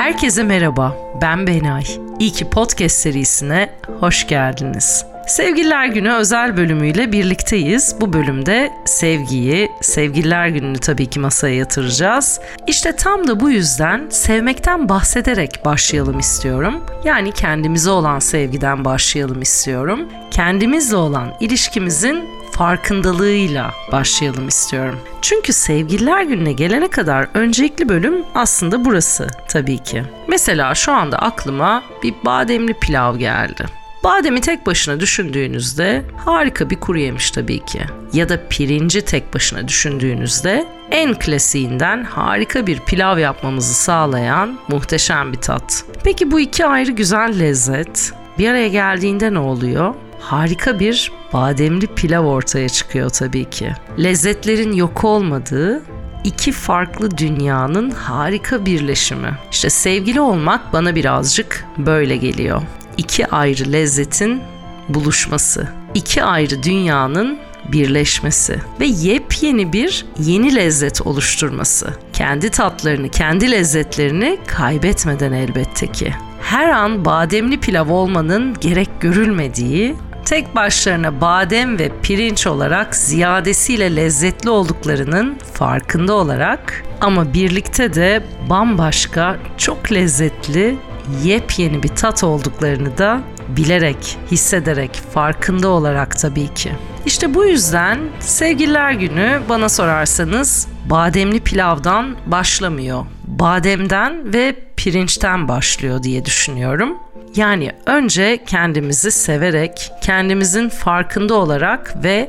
Herkese merhaba, ben Benay. İyi ki podcast serisine hoş geldiniz. Sevgililer Günü özel bölümüyle birlikteyiz. Bu bölümde sevgiyi, sevgililer gününü tabii ki masaya yatıracağız. İşte tam da bu yüzden sevmekten bahsederek başlayalım istiyorum. Yani kendimize olan sevgiden başlayalım istiyorum. Kendimizle olan ilişkimizin farkındalığıyla başlayalım istiyorum. Çünkü sevgililer gününe gelene kadar öncelikli bölüm aslında burası tabii ki. Mesela şu anda aklıma bir bademli pilav geldi. Bademi tek başına düşündüğünüzde harika bir kuru yemiş tabii ki. Ya da pirinci tek başına düşündüğünüzde en klasiğinden harika bir pilav yapmamızı sağlayan muhteşem bir tat. Peki bu iki ayrı güzel lezzet bir araya geldiğinde ne oluyor? Harika bir bademli pilav ortaya çıkıyor tabii ki. Lezzetlerin yok olmadığı iki farklı dünyanın harika birleşimi. İşte sevgili olmak bana birazcık böyle geliyor. İki ayrı lezzetin buluşması. iki ayrı dünyanın birleşmesi ve yepyeni bir yeni lezzet oluşturması. Kendi tatlarını, kendi lezzetlerini kaybetmeden elbette ki. Her an bademli pilav olmanın gerek görülmediği tek başlarına badem ve pirinç olarak ziyadesiyle lezzetli olduklarının farkında olarak ama birlikte de bambaşka, çok lezzetli, yepyeni bir tat olduklarını da bilerek, hissederek, farkında olarak tabii ki. İşte bu yüzden sevgililer günü bana sorarsanız bademli pilavdan başlamıyor. Bademden ve pirinçten başlıyor diye düşünüyorum. Yani önce kendimizi severek, kendimizin farkında olarak ve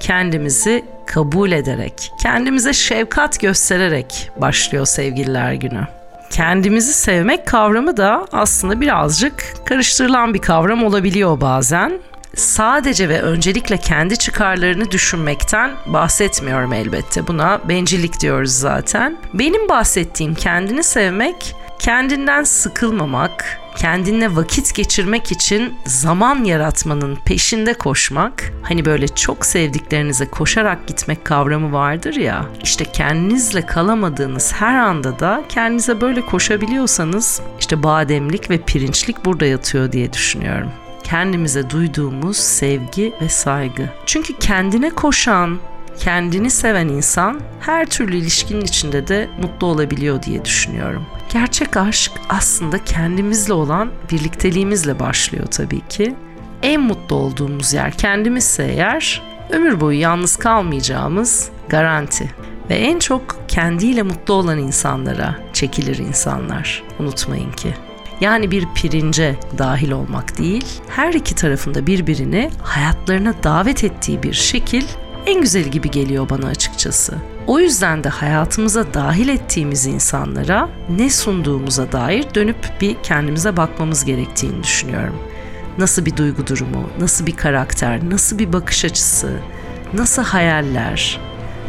kendimizi kabul ederek, kendimize şefkat göstererek başlıyor sevgililer günü. Kendimizi sevmek kavramı da aslında birazcık karıştırılan bir kavram olabiliyor bazen. Sadece ve öncelikle kendi çıkarlarını düşünmekten bahsetmiyorum elbette. Buna bencillik diyoruz zaten. Benim bahsettiğim kendini sevmek, kendinden sıkılmamak, kendinle vakit geçirmek için zaman yaratmanın peşinde koşmak, hani böyle çok sevdiklerinize koşarak gitmek kavramı vardır ya, işte kendinizle kalamadığınız her anda da kendinize böyle koşabiliyorsanız işte bademlik ve pirinçlik burada yatıyor diye düşünüyorum kendimize duyduğumuz sevgi ve saygı. Çünkü kendine koşan, kendini seven insan her türlü ilişkinin içinde de mutlu olabiliyor diye düşünüyorum. Gerçek aşk aslında kendimizle olan birlikteliğimizle başlıyor tabii ki. En mutlu olduğumuz yer kendimizse eğer ömür boyu yalnız kalmayacağımız garanti. Ve en çok kendiyle mutlu olan insanlara çekilir insanlar. Unutmayın ki. Yani bir pirince dahil olmak değil, her iki tarafında birbirini hayatlarına davet ettiği bir şekil en güzel gibi geliyor bana açıkçası. O yüzden de hayatımıza dahil ettiğimiz insanlara ne sunduğumuza dair dönüp bir kendimize bakmamız gerektiğini düşünüyorum. Nasıl bir duygu durumu, nasıl bir karakter, nasıl bir bakış açısı, nasıl hayaller,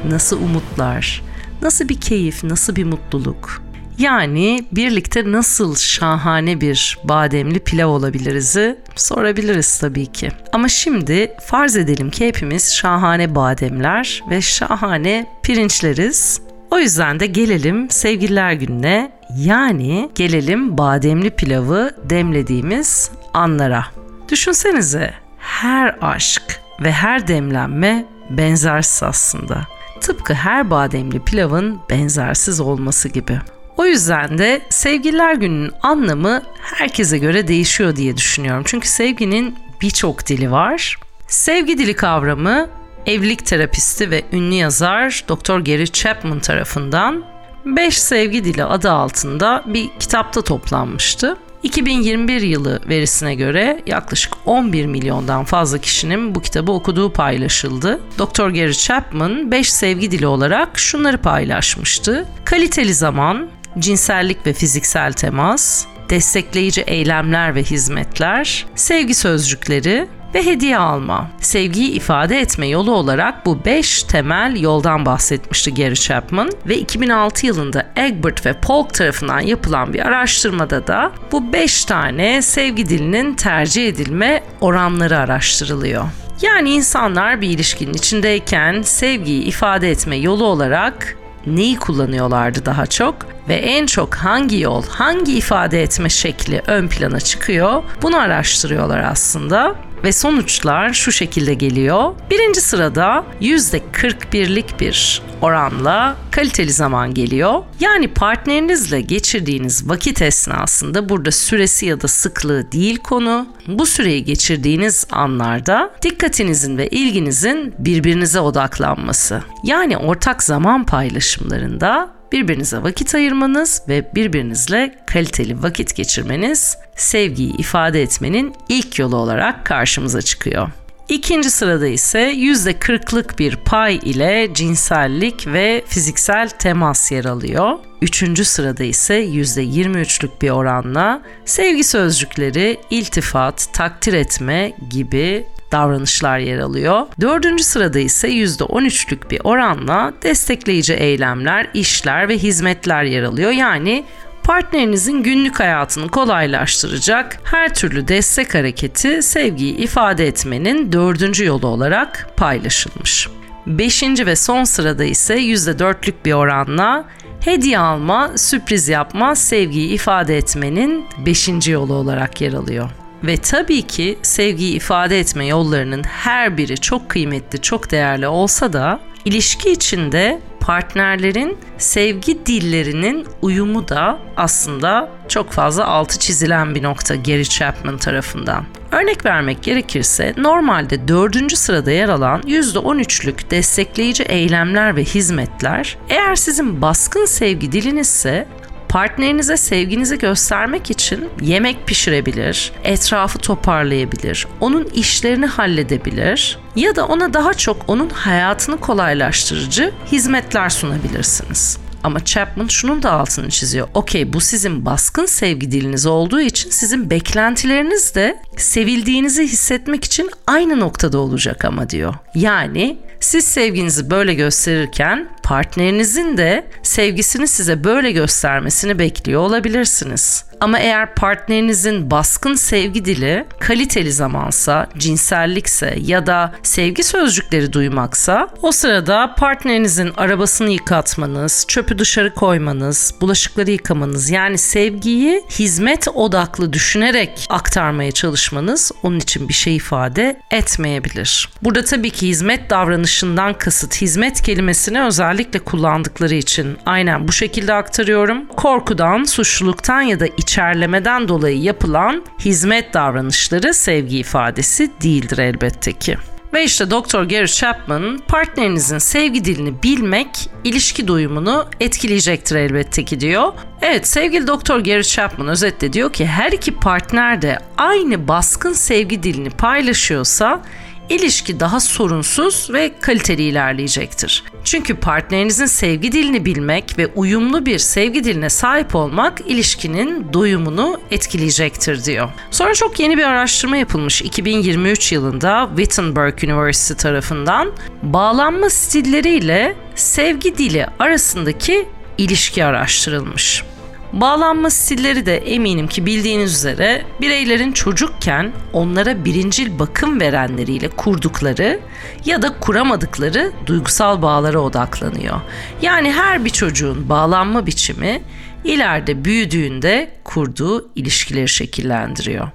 nasıl umutlar, nasıl bir keyif, nasıl bir mutluluk. Yani birlikte nasıl şahane bir bademli pilav olabiliriz'i sorabiliriz tabii ki. Ama şimdi farz edelim ki hepimiz şahane bademler ve şahane pirinçleriz. O yüzden de gelelim sevgililer gününe yani gelelim bademli pilavı demlediğimiz anlara. Düşünsenize her aşk ve her demlenme benzersiz aslında. Tıpkı her bademli pilavın benzersiz olması gibi. O yüzden de sevgililer gününün anlamı herkese göre değişiyor diye düşünüyorum. Çünkü sevginin birçok dili var. Sevgi dili kavramı evlilik terapisti ve ünlü yazar Dr. Gary Chapman tarafından 5 sevgi dili adı altında bir kitapta toplanmıştı. 2021 yılı verisine göre yaklaşık 11 milyondan fazla kişinin bu kitabı okuduğu paylaşıldı. Dr. Gary Chapman 5 sevgi dili olarak şunları paylaşmıştı. Kaliteli zaman, cinsellik ve fiziksel temas, destekleyici eylemler ve hizmetler, sevgi sözcükleri ve hediye alma. Sevgiyi ifade etme yolu olarak bu 5 temel yoldan bahsetmişti Gary Chapman ve 2006 yılında Egbert ve Polk tarafından yapılan bir araştırmada da bu 5 tane sevgi dilinin tercih edilme oranları araştırılıyor. Yani insanlar bir ilişkinin içindeyken sevgiyi ifade etme yolu olarak neyi kullanıyorlardı daha çok ve en çok hangi yol, hangi ifade etme şekli ön plana çıkıyor bunu araştırıyorlar aslında ve sonuçlar şu şekilde geliyor. Birinci sırada %41'lik bir oranla kaliteli zaman geliyor. Yani partnerinizle geçirdiğiniz vakit esnasında burada süresi ya da sıklığı değil konu. Bu süreyi geçirdiğiniz anlarda dikkatinizin ve ilginizin birbirinize odaklanması. Yani ortak zaman paylaşımlarında birbirinize vakit ayırmanız ve birbirinizle kaliteli vakit geçirmeniz sevgiyi ifade etmenin ilk yolu olarak karşımıza çıkıyor. İkinci sırada ise %40'lık bir pay ile cinsellik ve fiziksel temas yer alıyor. Üçüncü sırada ise %23'lük bir oranla sevgi sözcükleri, iltifat, takdir etme gibi davranışlar yer alıyor. Dördüncü sırada ise %13'lük bir oranla destekleyici eylemler, işler ve hizmetler yer alıyor. Yani partnerinizin günlük hayatını kolaylaştıracak her türlü destek hareketi sevgiyi ifade etmenin dördüncü yolu olarak paylaşılmış. Beşinci ve son sırada ise %4'lük bir oranla hediye alma, sürpriz yapma, sevgiyi ifade etmenin beşinci yolu olarak yer alıyor. Ve tabii ki sevgiyi ifade etme yollarının her biri çok kıymetli, çok değerli olsa da ilişki içinde partnerlerin sevgi dillerinin uyumu da aslında çok fazla altı çizilen bir nokta Gary Chapman tarafından. Örnek vermek gerekirse normalde dördüncü sırada yer alan %13'lük destekleyici eylemler ve hizmetler eğer sizin baskın sevgi dilinizse Partnerinize sevginizi göstermek için yemek pişirebilir, etrafı toparlayabilir, onun işlerini halledebilir ya da ona daha çok onun hayatını kolaylaştırıcı hizmetler sunabilirsiniz. Ama Chapman şunun da altını çiziyor. Okey bu sizin baskın sevgi diliniz olduğu için sizin beklentileriniz de sevildiğinizi hissetmek için aynı noktada olacak ama diyor. Yani siz sevginizi böyle gösterirken partnerinizin de sevgisini size böyle göstermesini bekliyor olabilirsiniz. Ama eğer partnerinizin baskın sevgi dili kaliteli zamansa, cinsellikse ya da sevgi sözcükleri duymaksa o sırada partnerinizin arabasını yıkatmanız, çöpü dışarı koymanız, bulaşıkları yıkamanız yani sevgiyi hizmet odaklı düşünerek aktarmaya çalışmanız onun için bir şey ifade etmeyebilir. Burada tabii ki hizmet davranışından kasıt hizmet kelimesini özellikle kullandıkları için aynen bu şekilde aktarıyorum. Korkudan, suçluluktan ya da iç içerlemeden dolayı yapılan hizmet davranışları sevgi ifadesi değildir elbette ki. Ve işte Dr. Gary Chapman partnerinizin sevgi dilini bilmek ilişki duyumunu etkileyecektir elbette ki diyor. Evet sevgili Dr. Gary Chapman özetle diyor ki her iki partner de aynı baskın sevgi dilini paylaşıyorsa ilişki daha sorunsuz ve kaliteli ilerleyecektir. Çünkü partnerinizin sevgi dilini bilmek ve uyumlu bir sevgi diline sahip olmak ilişkinin doyumunu etkileyecektir diyor. Sonra çok yeni bir araştırma yapılmış 2023 yılında Wittenberg Üniversitesi tarafından bağlanma stilleriyle sevgi dili arasındaki ilişki araştırılmış. Bağlanma stilleri de eminim ki bildiğiniz üzere bireylerin çocukken onlara birincil bakım verenleriyle kurdukları ya da kuramadıkları duygusal bağlara odaklanıyor. Yani her bir çocuğun bağlanma biçimi ileride büyüdüğünde kurduğu ilişkileri şekillendiriyor.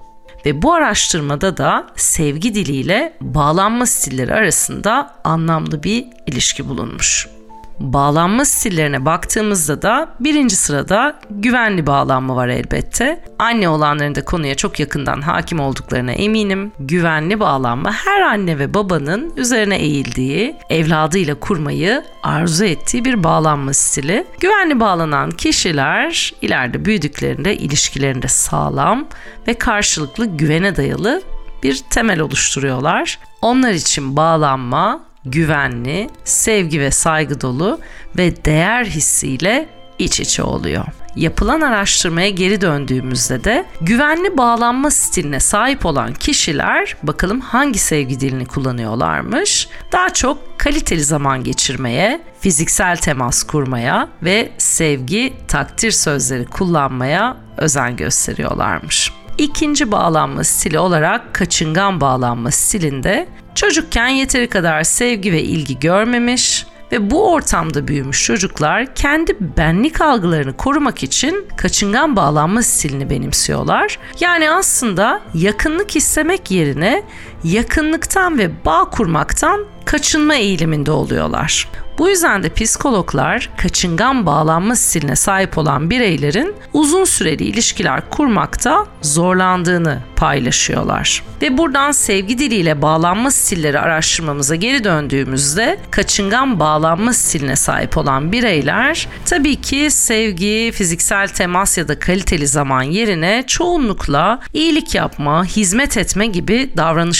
Ve bu araştırmada da sevgi diliyle bağlanma stilleri arasında anlamlı bir ilişki bulunmuş. Bağlanma stillerine baktığımızda da birinci sırada güvenli bağlanma var elbette. Anne olanların da konuya çok yakından hakim olduklarına eminim. Güvenli bağlanma her anne ve babanın üzerine eğildiği, evladıyla kurmayı arzu ettiği bir bağlanma stili. Güvenli bağlanan kişiler ileride büyüdüklerinde ilişkilerinde sağlam ve karşılıklı güvene dayalı bir temel oluşturuyorlar. Onlar için bağlanma güvenli, sevgi ve saygı dolu ve değer hissiyle iç içe oluyor. Yapılan araştırmaya geri döndüğümüzde de güvenli bağlanma stiline sahip olan kişiler bakalım hangi sevgi dilini kullanıyorlarmış? Daha çok kaliteli zaman geçirmeye, fiziksel temas kurmaya ve sevgi, takdir sözleri kullanmaya özen gösteriyorlarmış. İkinci bağlanma stili olarak kaçıngan bağlanma stilinde çocukken yeteri kadar sevgi ve ilgi görmemiş ve bu ortamda büyümüş çocuklar kendi benlik algılarını korumak için kaçıngan bağlanma stilini benimsiyorlar. Yani aslında yakınlık istemek yerine yakınlıktan ve bağ kurmaktan kaçınma eğiliminde oluyorlar. Bu yüzden de psikologlar kaçıngan bağlanma stiline sahip olan bireylerin uzun süreli ilişkiler kurmakta zorlandığını paylaşıyorlar. Ve buradan sevgi diliyle bağlanma stilleri araştırmamıza geri döndüğümüzde kaçıngan bağlanma stiline sahip olan bireyler tabii ki sevgi, fiziksel temas ya da kaliteli zaman yerine çoğunlukla iyilik yapma, hizmet etme gibi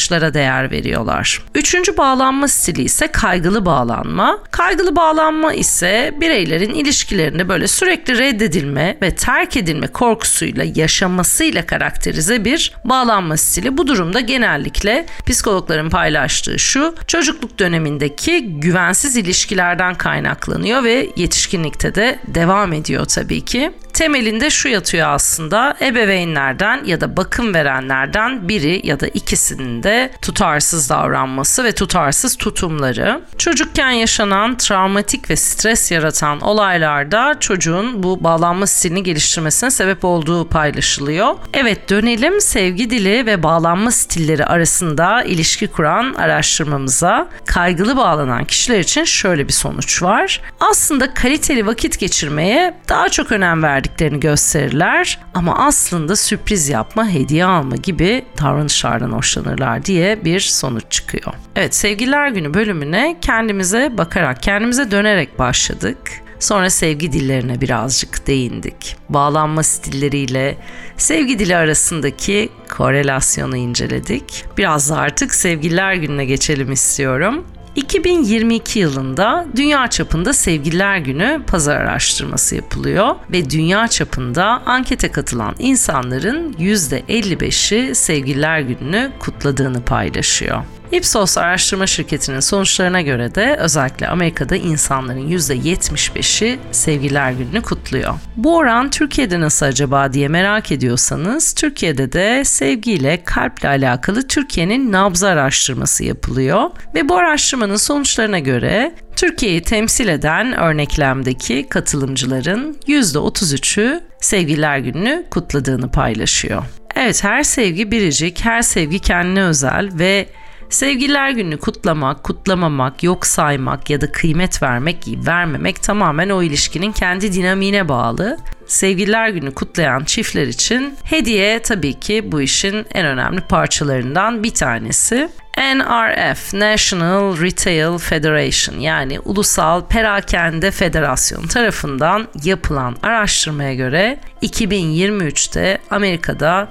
davranışlara değer veriyorlar. Üçüncü bağlanma stili ise kaygılı bağlanma. Kaygılı bağlanma ise bireylerin ilişkilerinde böyle sürekli reddedilme ve terk edilme korkusuyla yaşamasıyla karakterize bir bağlanma stili. Bu durumda genellikle psikologların paylaştığı şu çocukluk dönemindeki güvensiz ilişkilerden kaynaklanıyor ve yetişkinlikte de devam ediyor tabii ki. Temelinde şu yatıyor aslında ebeveynlerden ya da bakım verenlerden biri ya da ikisinin de tutarsız davranması ve tutarsız tutumları. Çocukken yaşanan travmatik ve stres yaratan olaylarda çocuğun bu bağlanma stilini geliştirmesine sebep olduğu paylaşılıyor. Evet dönelim sevgi dili ve bağlanma stilleri arasında ilişki kuran araştırmamıza. Kaygılı bağlanan kişiler için şöyle bir sonuç var. Aslında kaliteli vakit geçirmeye daha çok önem verdik verdiklerini gösterirler ama aslında sürpriz yapma, hediye alma gibi davranışlardan hoşlanırlar diye bir sonuç çıkıyor. Evet Sevgililer Günü bölümüne kendimize bakarak, kendimize dönerek başladık. Sonra sevgi dillerine birazcık değindik. Bağlanma stilleriyle sevgi dili arasındaki korelasyonu inceledik. Biraz da artık sevgililer gününe geçelim istiyorum. 2022 yılında dünya çapında Sevgililer Günü pazar araştırması yapılıyor ve dünya çapında ankete katılan insanların %55'i Sevgililer Günü'nü kutladığını paylaşıyor. Ipsos araştırma şirketinin sonuçlarına göre de özellikle Amerika'da insanların %75'i sevgililer gününü kutluyor. Bu oran Türkiye'de nasıl acaba diye merak ediyorsanız Türkiye'de de sevgiyle kalple alakalı Türkiye'nin nabzı araştırması yapılıyor ve bu araştırmanın sonuçlarına göre Türkiye'yi temsil eden örneklemdeki katılımcıların %33'ü Sevgililer Günü'nü kutladığını paylaşıyor. Evet her sevgi biricik, her sevgi kendine özel ve Sevgililer gününü kutlamak, kutlamamak, yok saymak ya da kıymet vermek, vermemek tamamen o ilişkinin kendi dinamiğine bağlı. Sevgililer günü kutlayan çiftler için hediye tabii ki bu işin en önemli parçalarından bir tanesi. NRF National Retail Federation yani Ulusal Perakende Federasyonu tarafından yapılan araştırmaya göre 2023'te Amerika'da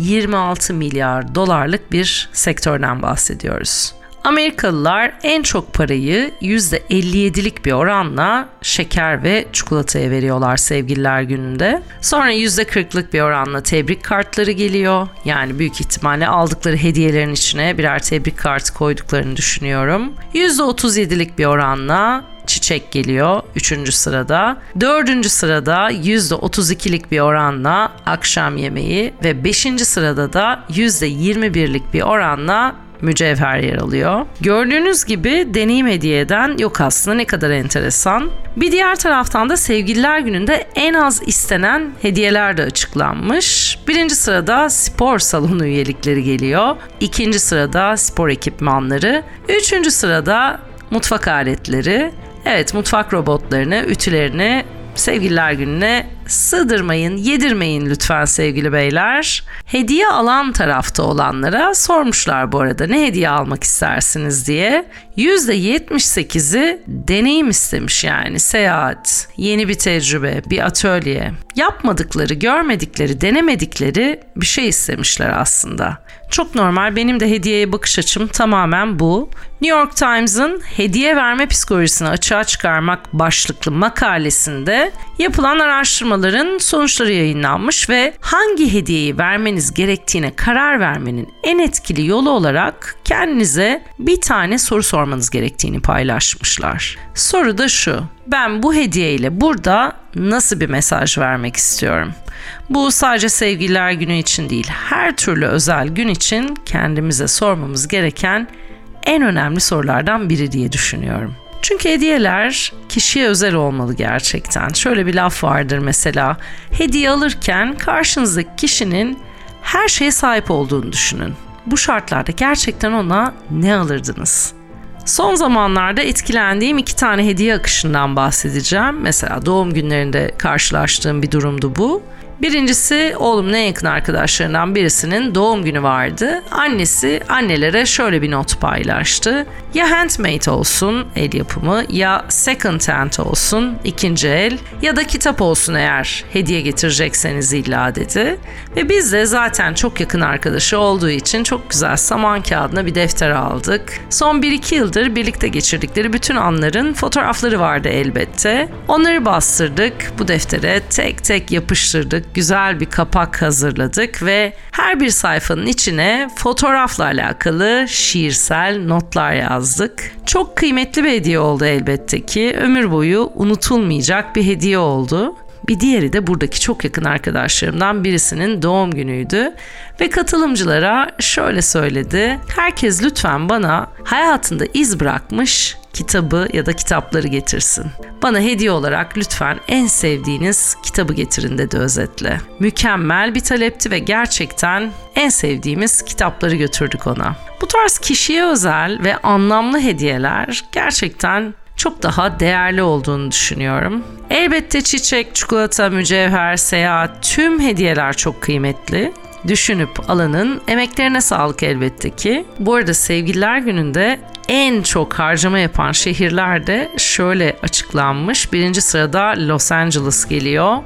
26 milyar dolarlık bir sektörden bahsediyoruz. Amerikalılar en çok parayı %57'lik bir oranla şeker ve çikolataya veriyorlar sevgililer gününde. Sonra %40'lık bir oranla tebrik kartları geliyor. Yani büyük ihtimalle aldıkları hediyelerin içine birer tebrik kartı koyduklarını düşünüyorum. %37'lik bir oranla çiçek geliyor 3. sırada. 4. sırada %32'lik bir oranla akşam yemeği ve 5. sırada da %21'lik bir oranla mücevher yer alıyor. Gördüğünüz gibi deneyim hediye yok aslında ne kadar enteresan. Bir diğer taraftan da sevgililer gününde en az istenen hediyeler de açıklanmış. Birinci sırada spor salonu üyelikleri geliyor. İkinci sırada spor ekipmanları. Üçüncü sırada mutfak aletleri. Evet mutfak robotlarını, ütülerini sevgililer gününe sığdırmayın, yedirmeyin lütfen sevgili beyler. Hediye alan tarafta olanlara sormuşlar bu arada ne hediye almak istersiniz diye. %78'i deneyim istemiş yani seyahat, yeni bir tecrübe, bir atölye. Yapmadıkları, görmedikleri, denemedikleri bir şey istemişler aslında. Çok normal benim de hediyeye bakış açım tamamen bu. New York Times'ın hediye verme psikolojisini açığa çıkarmak başlıklı makalesinde yapılan araştırmaların sonuçları yayınlanmış ve hangi hediyeyi vermeniz gerektiğine karar vermenin en etkili yolu olarak kendinize bir tane soru sormanız gerektiğini paylaşmışlar. Soru da şu. Ben bu hediyeyle burada nasıl bir mesaj vermek istiyorum? Bu sadece sevgililer günü için değil, her türlü özel gün için kendimize sormamız gereken en önemli sorulardan biri diye düşünüyorum. Çünkü hediyeler kişiye özel olmalı gerçekten. Şöyle bir laf vardır mesela. Hediye alırken karşınızdaki kişinin her şeye sahip olduğunu düşünün. Bu şartlarda gerçekten ona ne alırdınız? Son zamanlarda etkilendiğim iki tane hediye akışından bahsedeceğim. Mesela doğum günlerinde karşılaştığım bir durumdu bu. Birincisi oğlumun en yakın arkadaşlarından birisinin doğum günü vardı. Annesi annelere şöyle bir not paylaştı. Ya handmade olsun el yapımı ya second hand olsun ikinci el ya da kitap olsun eğer hediye getirecekseniz illa dedi. Ve biz de zaten çok yakın arkadaşı olduğu için çok güzel saman kağıdına bir defter aldık. Son 1-2 yıldır birlikte geçirdikleri bütün anların fotoğrafları vardı elbette. Onları bastırdık. Bu deftere tek tek yapıştırdık güzel bir kapak hazırladık ve her bir sayfanın içine fotoğrafla alakalı şiirsel notlar yazdık. Çok kıymetli bir hediye oldu elbette ki. Ömür boyu unutulmayacak bir hediye oldu. Bir diğeri de buradaki çok yakın arkadaşlarımdan birisinin doğum günüydü ve katılımcılara şöyle söyledi. Herkes lütfen bana hayatında iz bırakmış kitabı ya da kitapları getirsin. Bana hediye olarak lütfen en sevdiğiniz kitabı getirin dedi özetle. Mükemmel bir talepti ve gerçekten en sevdiğimiz kitapları götürdük ona. Bu tarz kişiye özel ve anlamlı hediyeler gerçekten çok daha değerli olduğunu düşünüyorum. Elbette çiçek, çikolata, mücevher, seyahat tüm hediyeler çok kıymetli düşünüp alanın emeklerine sağlık elbette ki. Bu arada sevgililer gününde en çok harcama yapan şehirler de şöyle açıklanmış. Birinci sırada Los Angeles geliyor.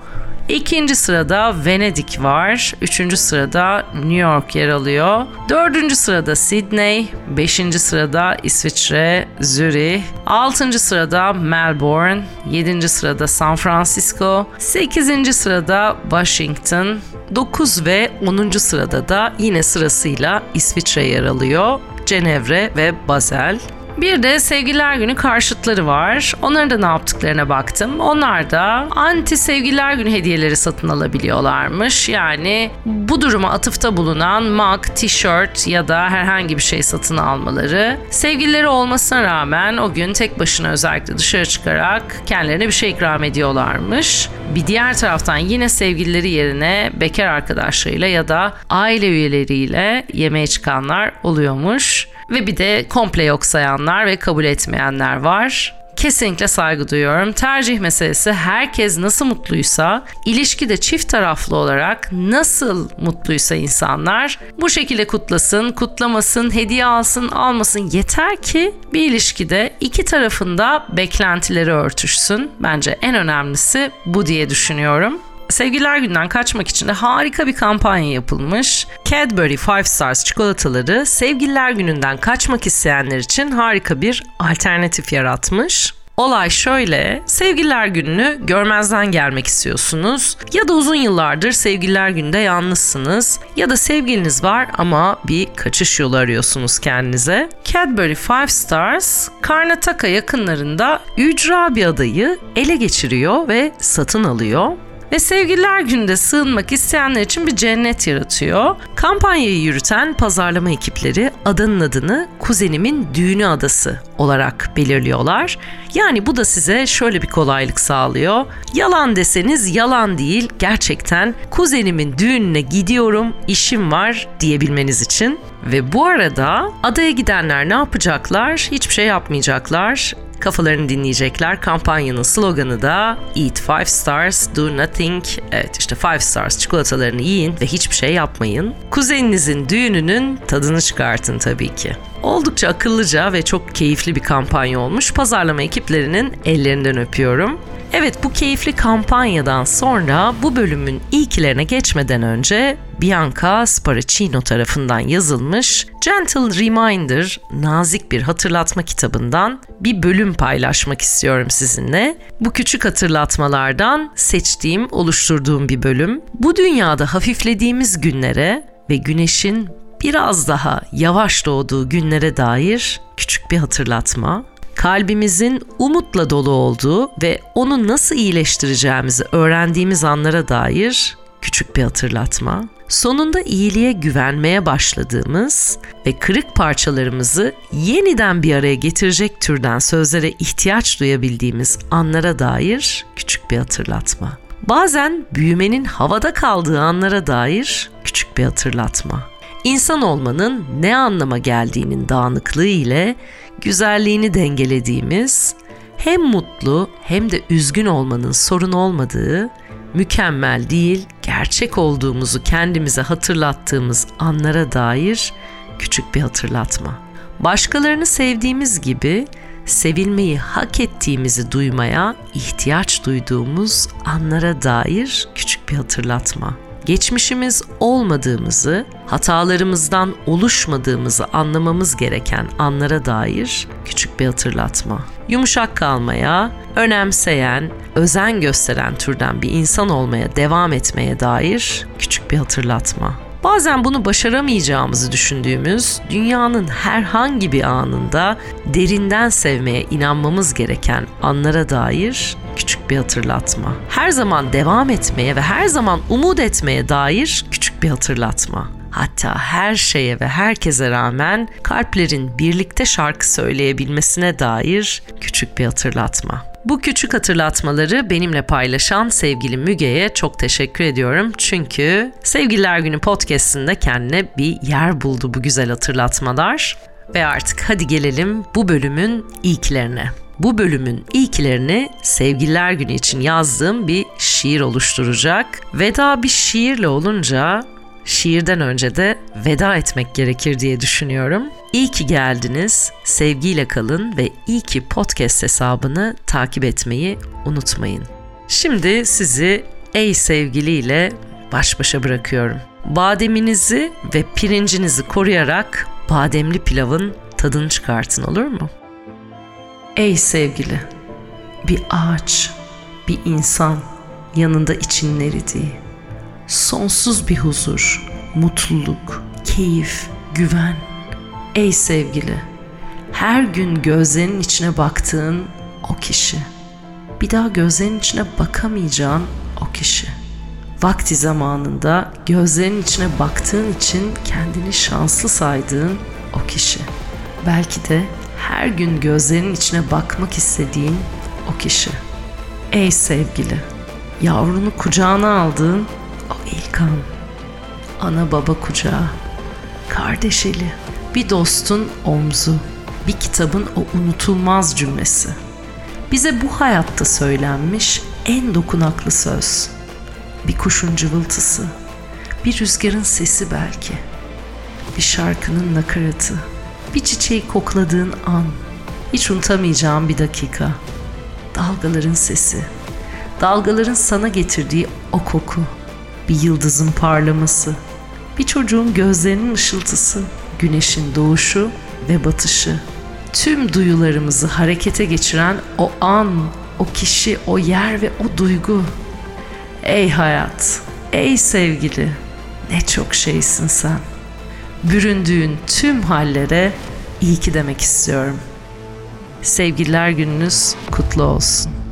İkinci sırada Venedik var. Üçüncü sırada New York yer alıyor. Dördüncü sırada Sydney. Beşinci sırada İsviçre, Zürih. Altıncı sırada Melbourne. Yedinci sırada San Francisco. Sekizinci sırada Washington. 9 ve 10. sırada da yine sırasıyla İsviçre yer alıyor. Cenevre ve Basel. Bir de sevgililer günü karşıtları var. Onların da ne yaptıklarına baktım. Onlar da anti sevgililer günü hediyeleri satın alabiliyorlarmış. Yani bu duruma atıfta bulunan mug, tişört ya da herhangi bir şey satın almaları. Sevgilileri olmasına rağmen o gün tek başına özellikle dışarı çıkarak kendilerine bir şey ikram ediyorlarmış. Bir diğer taraftan yine sevgilileri yerine bekar arkadaşlarıyla ya da aile üyeleriyle yemeğe çıkanlar oluyormuş. Ve bir de komple yok sayanlar ve kabul etmeyenler var. Kesinlikle saygı duyuyorum. Tercih meselesi herkes nasıl mutluysa, ilişkide çift taraflı olarak nasıl mutluysa insanlar bu şekilde kutlasın, kutlamasın, hediye alsın, almasın yeter ki bir ilişkide iki tarafında beklentileri örtüşsün. Bence en önemlisi bu diye düşünüyorum. Sevgililer günden kaçmak için de harika bir kampanya yapılmış. Cadbury Five Stars çikolataları sevgililer gününden kaçmak isteyenler için harika bir alternatif yaratmış. Olay şöyle, sevgililer gününü görmezden gelmek istiyorsunuz ya da uzun yıllardır sevgililer günde yalnızsınız ya da sevgiliniz var ama bir kaçış yolu arıyorsunuz kendinize. Cadbury Five Stars, Karnataka yakınlarında ücra bir adayı ele geçiriyor ve satın alıyor ve sevgililer günde sığınmak isteyenler için bir cennet yaratıyor. Kampanyayı yürüten pazarlama ekipleri adanın adını Kuzenimin Düğünü Adası olarak belirliyorlar. Yani bu da size şöyle bir kolaylık sağlıyor. Yalan deseniz yalan değil, gerçekten kuzenimin düğününe gidiyorum, işim var diyebilmeniz için. Ve bu arada adaya gidenler ne yapacaklar? Hiçbir şey yapmayacaklar kafalarını dinleyecekler. Kampanyanın sloganı da Eat five stars, do nothing. Evet işte five stars çikolatalarını yiyin ve hiçbir şey yapmayın. Kuzeninizin düğününün tadını çıkartın tabii ki. Oldukça akıllıca ve çok keyifli bir kampanya olmuş. Pazarlama ekiplerinin ellerinden öpüyorum. Evet bu keyifli kampanyadan sonra bu bölümün ilklerine geçmeden önce Bianca Sparacino tarafından yazılmış Gentle Reminder nazik bir hatırlatma kitabından bir bölüm paylaşmak istiyorum sizinle. Bu küçük hatırlatmalardan seçtiğim, oluşturduğum bir bölüm. Bu dünyada hafiflediğimiz günlere ve güneşin biraz daha yavaş doğduğu günlere dair küçük bir hatırlatma kalbimizin umutla dolu olduğu ve onu nasıl iyileştireceğimizi öğrendiğimiz anlara dair küçük bir hatırlatma. Sonunda iyiliğe güvenmeye başladığımız ve kırık parçalarımızı yeniden bir araya getirecek türden sözlere ihtiyaç duyabildiğimiz anlara dair küçük bir hatırlatma. Bazen büyümenin havada kaldığı anlara dair küçük bir hatırlatma. İnsan olmanın ne anlama geldiğinin dağınıklığı ile güzelliğini dengelediğimiz, hem mutlu hem de üzgün olmanın sorun olmadığı, mükemmel değil, gerçek olduğumuzu kendimize hatırlattığımız anlara dair küçük bir hatırlatma. Başkalarını sevdiğimiz gibi sevilmeyi hak ettiğimizi duymaya ihtiyaç duyduğumuz anlara dair küçük bir hatırlatma. Geçmişimiz olmadığımızı, hatalarımızdan oluşmadığımızı anlamamız gereken anlara dair küçük bir hatırlatma. Yumuşak kalmaya, önemseyen, özen gösteren türden bir insan olmaya devam etmeye dair küçük bir hatırlatma. Bazen bunu başaramayacağımızı düşündüğümüz dünyanın herhangi bir anında derinden sevmeye inanmamız gereken anlara dair küçük bir hatırlatma. Her zaman devam etmeye ve her zaman umut etmeye dair küçük bir hatırlatma. Hatta her şeye ve herkese rağmen kalplerin birlikte şarkı söyleyebilmesine dair küçük bir hatırlatma. Bu küçük hatırlatmaları benimle paylaşan sevgili Müge'ye çok teşekkür ediyorum. Çünkü Sevgililer Günü podcast'inde kendine bir yer buldu bu güzel hatırlatmalar. Ve artık hadi gelelim bu bölümün ilklerine. Bu bölümün ilklerini Sevgililer Günü için yazdığım bir şiir oluşturacak. Veda bir şiirle olunca şiirden önce de veda etmek gerekir diye düşünüyorum. İyi ki geldiniz, sevgiyle kalın ve iyi ki podcast hesabını takip etmeyi unutmayın. Şimdi sizi ey sevgiliyle baş başa bırakıyorum. Bademinizi ve pirincinizi koruyarak bademli pilavın tadını çıkartın olur mu? Ey sevgili, bir ağaç, bir insan yanında için eridiği, sonsuz bir huzur, mutluluk, keyif, güven. Ey sevgili, her gün gözlerinin içine baktığın o kişi. Bir daha gözlerinin içine bakamayacağın o kişi. Vakti zamanında gözlerinin içine baktığın için kendini şanslı saydığın o kişi. Belki de her gün gözlerinin içine bakmak istediğin o kişi. Ey sevgili, yavrunu kucağına aldığın o ilk an. Ana baba kucağı, kardeş eli, bir dostun omzu, bir kitabın o unutulmaz cümlesi. Bize bu hayatta söylenmiş en dokunaklı söz. Bir kuşun cıvıltısı, bir rüzgarın sesi belki. Bir şarkının nakaratı, bir çiçeği kokladığın an. Hiç unutamayacağım bir dakika. Dalgaların sesi, dalgaların sana getirdiği o koku bir yıldızın parlaması, bir çocuğun gözlerinin ışıltısı, güneşin doğuşu ve batışı. Tüm duyularımızı harekete geçiren o an, o kişi, o yer ve o duygu. Ey hayat, ey sevgili, ne çok şeysin sen. Büründüğün tüm hallere iyi ki demek istiyorum. Sevgililer gününüz kutlu olsun.